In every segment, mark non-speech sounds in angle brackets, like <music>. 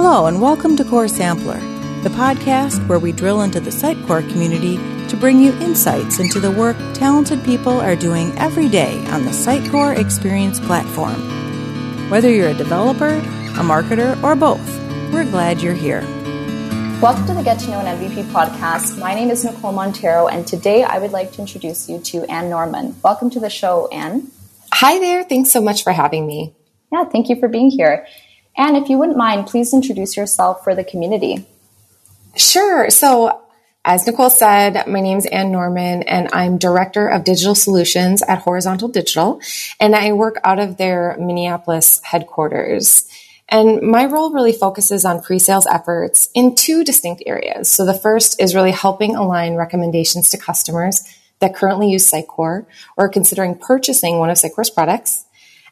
Hello, and welcome to Core Sampler, the podcast where we drill into the Sitecore community to bring you insights into the work talented people are doing every day on the Sitecore Experience platform. Whether you're a developer, a marketer, or both, we're glad you're here. Welcome to the Get to Know an MVP podcast. My name is Nicole Montero, and today I would like to introduce you to Anne Norman. Welcome to the show, Anne. Hi there. Thanks so much for having me. Yeah, thank you for being here. And if you wouldn't mind, please introduce yourself for the community. Sure. So, as Nicole said, my name is Anne Norman and I'm Director of Digital Solutions at Horizontal Digital. And I work out of their Minneapolis headquarters. And my role really focuses on pre sales efforts in two distinct areas. So, the first is really helping align recommendations to customers that currently use Sitecore or are considering purchasing one of Sitecore's products.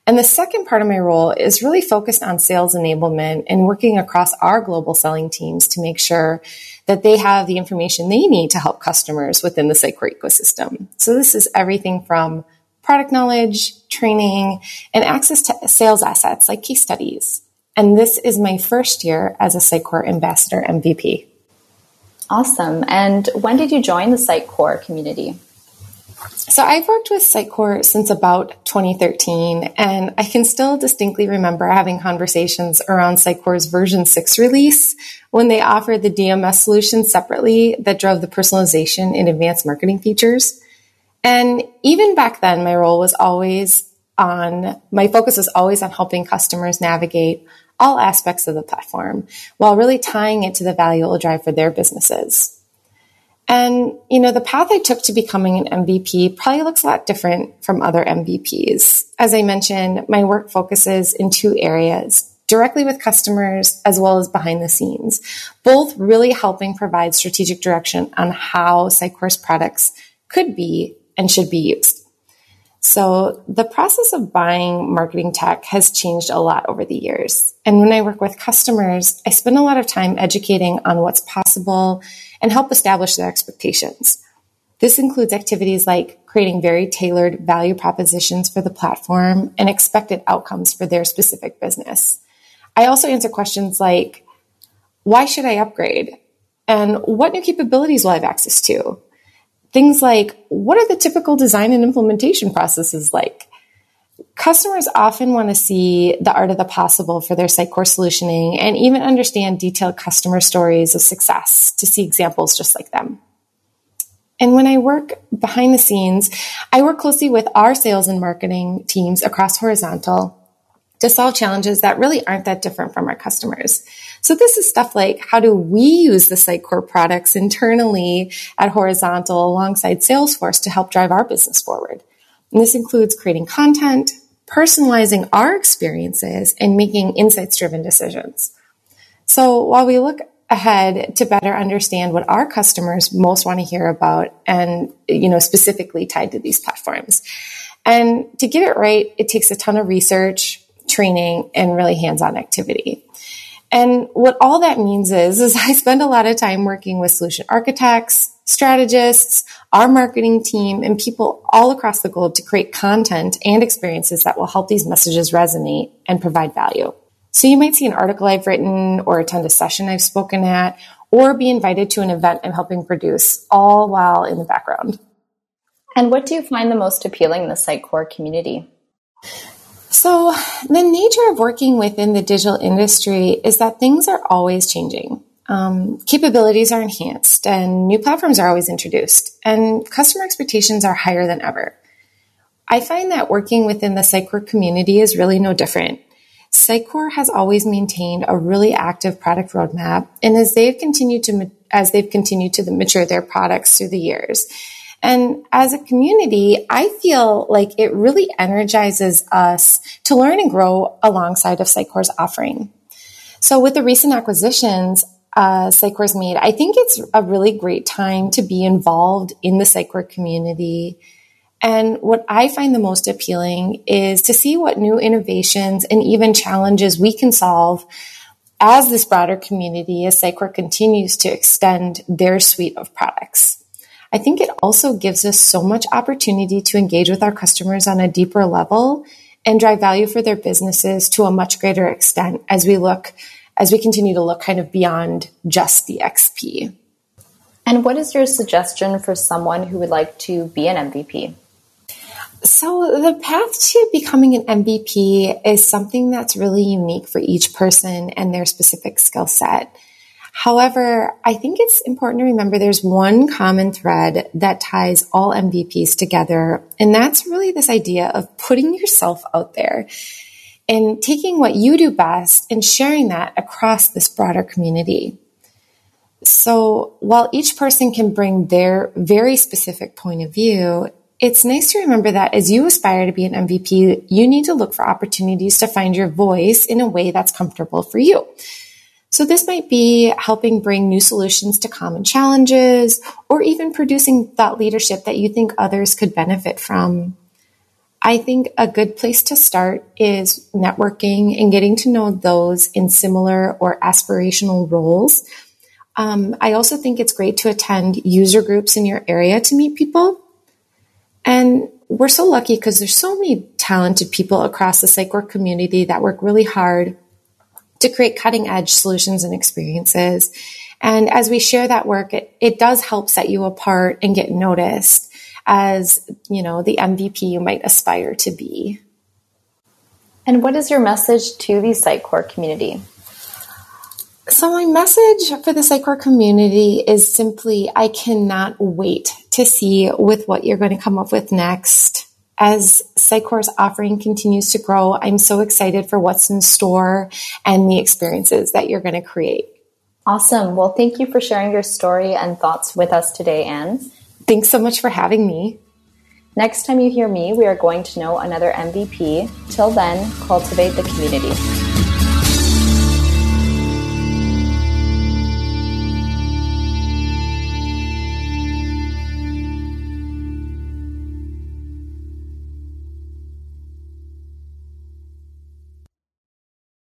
And the second part of my role is really focused on sales enablement and working across our global selling teams to make sure that they have the information they need to help customers within the Sitecore ecosystem. So this is everything from product knowledge, training, and access to sales assets like case studies. And this is my first year as a Sitecore Ambassador MVP. Awesome. And when did you join the Sitecore community? So I've worked with Sitecore since about 2013, and I can still distinctly remember having conversations around Sitecore's version 6 release when they offered the DMS solution separately that drove the personalization and advanced marketing features. And even back then, my role was always on, my focus was always on helping customers navigate all aspects of the platform while really tying it to the value it will drive for their businesses. And, you know, the path I took to becoming an MVP probably looks a lot different from other MVPs. As I mentioned, my work focuses in two areas directly with customers as well as behind the scenes, both really helping provide strategic direction on how Sitecore's products could be and should be used. So the process of buying marketing tech has changed a lot over the years. And when I work with customers, I spend a lot of time educating on what's possible and help establish their expectations. This includes activities like creating very tailored value propositions for the platform and expected outcomes for their specific business. I also answer questions like, why should I upgrade? And what new capabilities will I have access to? Things like, what are the typical design and implementation processes like? Customers often want to see the art of the possible for their Sitecore solutioning and even understand detailed customer stories of success to see examples just like them. And when I work behind the scenes, I work closely with our sales and marketing teams across horizontal to solve challenges that really aren't that different from our customers. So this is stuff like how do we use the Sitecore products internally at Horizontal alongside Salesforce to help drive our business forward? And this includes creating content, personalizing our experiences, and making insights driven decisions. So while we look ahead to better understand what our customers most want to hear about and, you know, specifically tied to these platforms. And to get it right, it takes a ton of research, training, and really hands-on activity. And what all that means is, is <laughs> I spend a lot of time working with solution architects, strategists, our marketing team, and people all across the globe to create content and experiences that will help these messages resonate and provide value. So you might see an article I've written or attend a session I've spoken at or be invited to an event I'm helping produce, all while in the background. And what do you find the most appealing in the Sitecore community? So, the nature of working within the digital industry is that things are always changing. Um, capabilities are enhanced and new platforms are always introduced, and customer expectations are higher than ever. I find that working within the Sitecore community is really no different. Sitecore has always maintained a really active product roadmap, and as they've continued to as they've continued to mature their products through the years, and as a community, I feel like it really energizes us to learn and grow alongside of Sitecore's offering. So with the recent acquisitions, uh, Sitecore's made, I think it's a really great time to be involved in the Sitecore community. And what I find the most appealing is to see what new innovations and even challenges we can solve as this broader community as Sitecore continues to extend their suite of products. I think it also gives us so much opportunity to engage with our customers on a deeper level and drive value for their businesses to a much greater extent as we look as we continue to look kind of beyond just the XP. And what is your suggestion for someone who would like to be an MVP? So, the path to becoming an MVP is something that's really unique for each person and their specific skill set. However, I think it's important to remember there's one common thread that ties all MVPs together, and that's really this idea of putting yourself out there and taking what you do best and sharing that across this broader community. So while each person can bring their very specific point of view, it's nice to remember that as you aspire to be an MVP, you need to look for opportunities to find your voice in a way that's comfortable for you. So this might be helping bring new solutions to common challenges or even producing thought leadership that you think others could benefit from. I think a good place to start is networking and getting to know those in similar or aspirational roles. Um, I also think it's great to attend user groups in your area to meet people. And we're so lucky because there's so many talented people across the Sitecore community that work really hard to create cutting edge solutions and experiences. And as we share that work, it, it does help set you apart and get noticed as, you know, the MVP you might aspire to be. And what is your message to the Sitecore community? So my message for the Sitecore community is simply, I cannot wait to see with what you're going to come up with next as Sitecore's offering continues to grow, I'm so excited for what's in store and the experiences that you're going to create. Awesome. Well, thank you for sharing your story and thoughts with us today, Anne. Thanks so much for having me. Next time you hear me, we are going to know another MVP. Till then, cultivate the community.